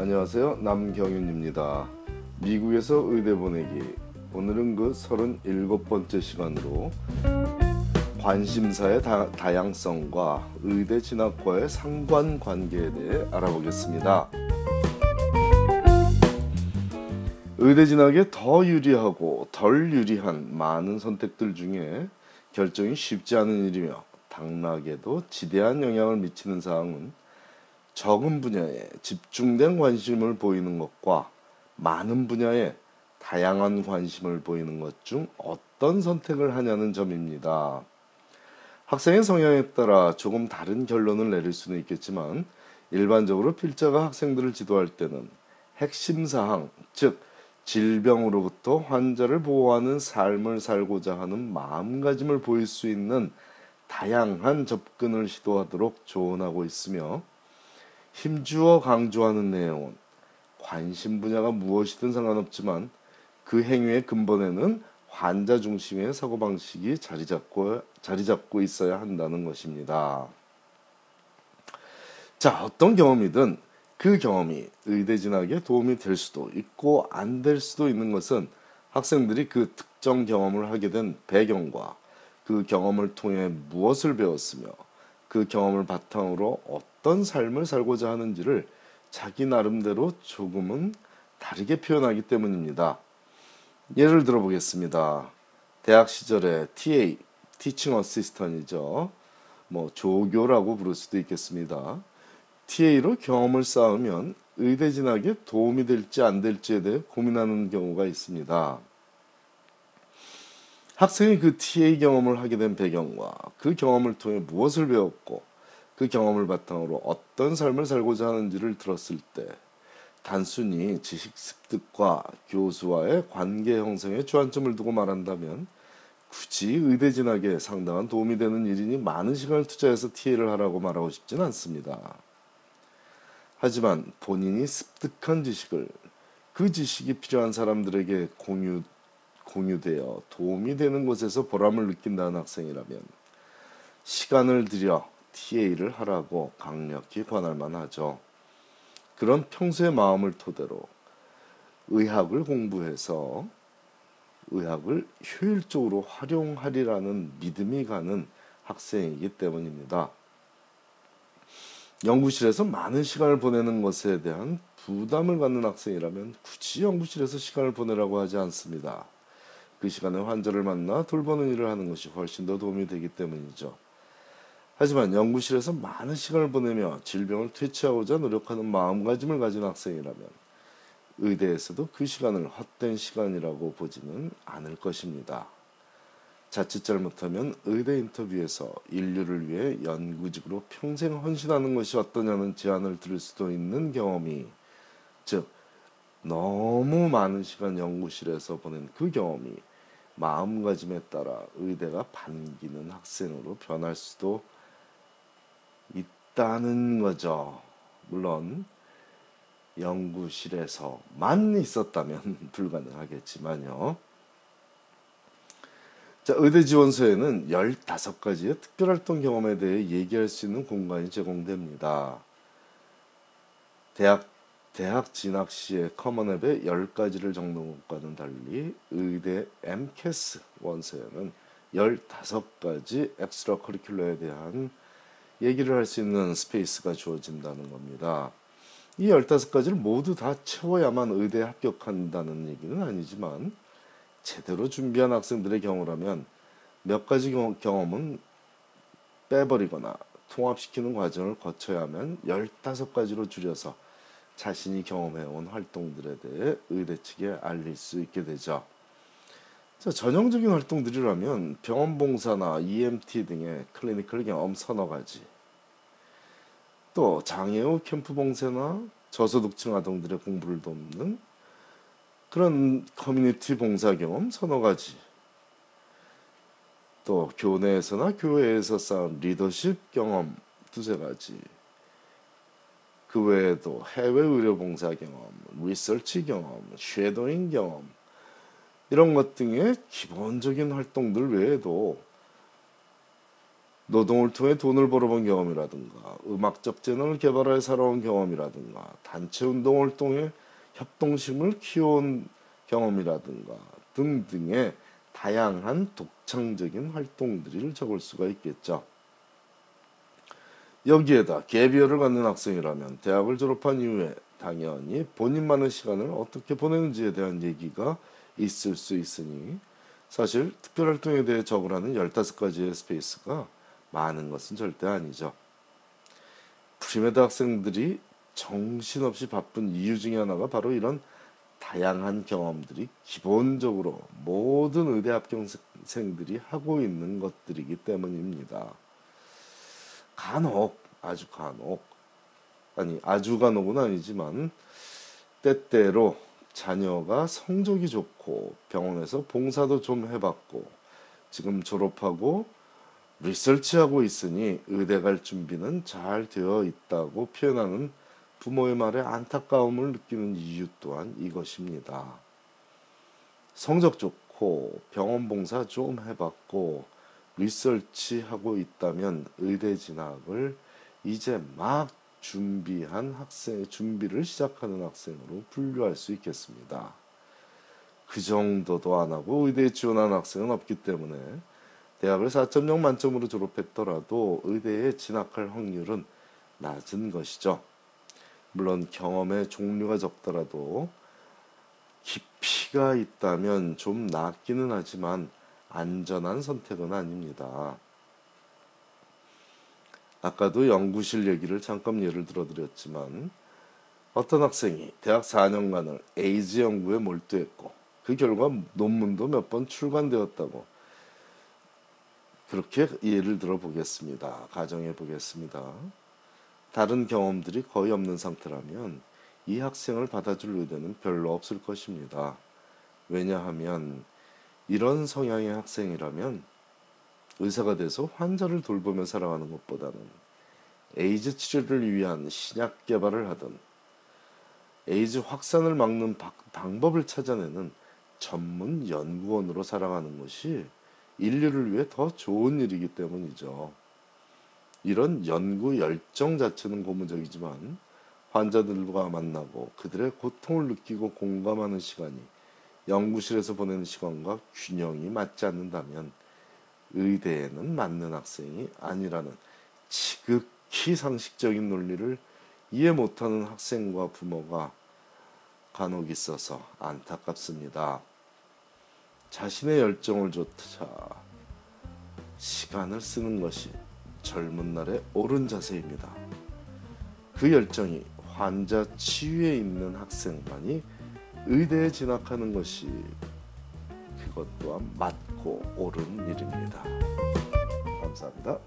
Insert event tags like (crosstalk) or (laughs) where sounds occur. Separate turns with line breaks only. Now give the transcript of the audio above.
안녕하세요. 남경윤입니다. 미국에서 의대 보내기. 오늘은 그 37번째 시간으로 관심사의 다, 다양성과 의대 진학과의 상관 관계에 대해 알아보겠습니다. 의대 진학에 더 유리하고 덜 유리한 많은 선택들 중에 결정이 쉽지 않은 일이며 당락에도 지대한 영향을 미치는 사항은 적은 분야에 집중된 관심을 보이는 것과 많은 분야에 다양한 관심을 보이는 것 중 어떤 선택을 하냐는 점입니다. 학생의 성향에 따라 조금 다른 결론을 내릴 수는 있겠지만 일반적으로 필자가 학생들을 지도할 때는 핵심 사항, 즉 질병으로부터 환자를 보호하는 삶을 살고자 하는 마음가짐을 보일 수 있는 다양한 접근을 시도하도록 조언하고 있으며 힘주어 강조하는 내용은 관심 분야가 무엇이든 상관없지만 그 행위의 근본에는 환자 중심의 사고방식이 자리 잡고, 자리 잡고 있어야 한다는 것입니다. 자, 어떤 경험이든 그 경험이 의대 진학에 도움이 될 수도 있고 안 될 수도 있는 것은 학생들이 그 특정 경험을 하게 된 배경과 그 경험을 통해 무엇을 배웠으며 그 경험을 바탕으로 어떤 삶을 살고자 하는지를 자기 나름대로 조금은 다르게 표현하기 때문입니다. 예를 들어 보겠습니다. 대학 시절에 TA, Teaching Assistant이죠. 뭐 조교라고 부를 수도 있겠습니다. TA로 경험을 쌓으면 의대 진학에 도움이 될지 안 될지에 대해 고민하는 경우가 있습니다. 학생이 그 TA 경험을 하게 된 배경과 그 경험을 통해 무엇을 배웠고 그 경험을 바탕으로 어떤 삶을 살고자 하는지를 들었을 때 단순히 지식 습득과 교수와의 관계 형성에 주안점을 두고 말한다면 굳이 의대 진학에 상당한 도움이 되는 일이니 많은 시간을 투자해서 TA를 하라고 말하고 싶지는 않습니다. 하지만 본인이 습득한 지식을 그 지식이 필요한 사람들에게 공유, 공유되어 도움이 되는 곳에서 보람을 느낀다는 학생이라면 시간을 들여 TA를 하라고 강력히 권할 만 하죠. 그런 평소의 마음을 토대로 의학을 공부해서 의학을 효율적으로 활용하리라는 믿음이 가는 학생이기 때문입니다. 연구실에서 많은 시간을 보내는 것에 대한 부담을 갖는 학생이라면 굳이 연구실에서 시간을 보내라고 하지 않습니다. 그 시간에 환자를 만나 돌보는 일을 하는 것이 훨씬 더 도움이 되기 때문이죠. 하지만 연구실에서 많은 시간을 보내며 질병을 퇴치하고자 노력하는 마음가짐을 가진 학생이라면 의대에서도 그 시간을 헛된 시간이라고 보지는 않을 것입니다. 자칫 잘못하면 의대 인터뷰에서 인류를 위해 연구직으로 평생 헌신하는 것이 어떠냐는 제안을 들을 수도 있는 경험이 즉 너무 많은 시간 연구실에서 보낸 그 경험이 마음가짐에 따라 의대가 반기는 학생으로 변할 수도 있다 는 거죠. 물론 연구실에서만 있었다면 (laughs) 불가능하겠지만요. 자, 의대 지원서에는 15가지의 특별활동 경험에 대해 얘기할 수 있는 공간이 제공됩니다. 대학, 대학 진학 시의 Common App의 10가지를 적는 것과는 달리 의대 AMCAS 원서에는 15가지 extracurricular에 대한 얘기를 할 수 있는 space가 주어진다는 겁니다. 이 15가지를 모두 다 채워야만 의대에 합격한다는 얘기는 아니지만 제대로 준비한 학생들의 경우라면 몇 가지 경험은 빼버리거나 통합시키는 과정을 거쳐야 하면 15가지로 줄여서 자신이 경험해온 활동들에 대해 의대 측에 알릴 수 있게 되죠. 자, 전형적인 활동들이라면 병원 봉사나 EMT 등의 clinical 경험 서너 가지, 또 장애우 캠프 봉사나 저소득층 아동들의 공부를 돕는 그런 커뮤니티 봉사 경험 서너 가지. 또 교내에서나 교회에서 쌓은 리더십 경험 두세 가지. 그 외에도 해외 의료 봉사 경험, 리서치 경험, shadowing 경험 이런 것 등의 기본적인 활동들 외에도 노동을 통해 돈을 벌어본 경험이라든가 음악적 재능을 개발해 살아온 경험이라든가 단체 운동을 통해 협동심을 키워온 경험이라든가 등등의 다양한 독창적인 활동들을 적을 수가 있겠죠. 여기에다 gap year를 갖는 학생이라면 대학을 졸업한 이후에 당연히 본인만의 시간을 어떻게 보내는지에 대한 얘기가 있을 수 있으니 사실 특별 활동에 대해 적으라 하는 15가지의 스페이스가 많은 것은 절대 아니죠. pre-med 학생들이 정신없이 바쁜 이유 중에 하나가 바로 이런 다양한 경험들이 기본적으로 모든 의대 합격생들이 하고 있는 것들이기 때문입니다. 간혹 아주 간혹 아니 아주 간혹은 아니지만 때때로 자녀가 성적이 좋고 병원에서 봉사도 좀 해봤고 지금 졸업하고 리서치하고 있으니 의대 갈 준비는 잘 되어 있다고 표현하는 부모의 말에 안타까움을 느끼는 이유 또한 이것입니다. 성적 좋고 병원 봉사 좀 해봤고 리서치하고 있다면 의대 진학을 이제 막 준비한 학생 준비를 시작하는 학생으로 분류할 수 있겠습니다. 그 정도도 안 하고 의대에 지원한 학생은 없기 때문에 대학을 4.0 만점으로 졸업했더라도 의대에 진학할 확률은 낮은 것이죠. 물론 경험의 종류가 적더라도 깊이가 있다면 좀 낫기는 하지만 안전한 선택은 아닙니다. 아까도 연구실 얘기를 잠깐 예를 들어 드렸지만 어떤 학생이 대학 4년간을 에이즈 연구에 몰두했고 그 결과 논문도 몇 번 출간되었다고 그렇게 예를 들어 보겠습니다. 가정해 보겠습니다. 다른 경험들이 거의 없는 상태라면 이 학생을 받아줄 의대는 별로 없을 것입니다. 왜냐하면 이런 성향의 학생이라면 의사가 돼서 환자를 돌보며 살아가는 것보다는 에이즈 치료를 위한 신약 개발을 하든 에이즈 확산을 막는 방법을 찾아내는 전문 연구원으로 살아가는 것이 인류를 위해 더 좋은 일이기 때문이죠. 이런 연구 열정 자체는 고무적이지만 환자들과 만나고 그들의 고통을 느끼고 공감하는 시간이 연구실에서 보내는 시간과 균형이 맞지 않는다면 의대에는 맞는 학생이 아니라는 지극히 상식적인 논리를 이해 못하는 학생과 부모가 간혹 있어서 안타깝습니다. 자신의 열정을 조차 시간을 쓰는 것이 젊은 날의 옳은 자세입니다. 그 열정이 환자 치유에 있는 학생만이 의대에 진학하는 것이 그것 또한 맞고 옳은 일입니다. 감사합니다.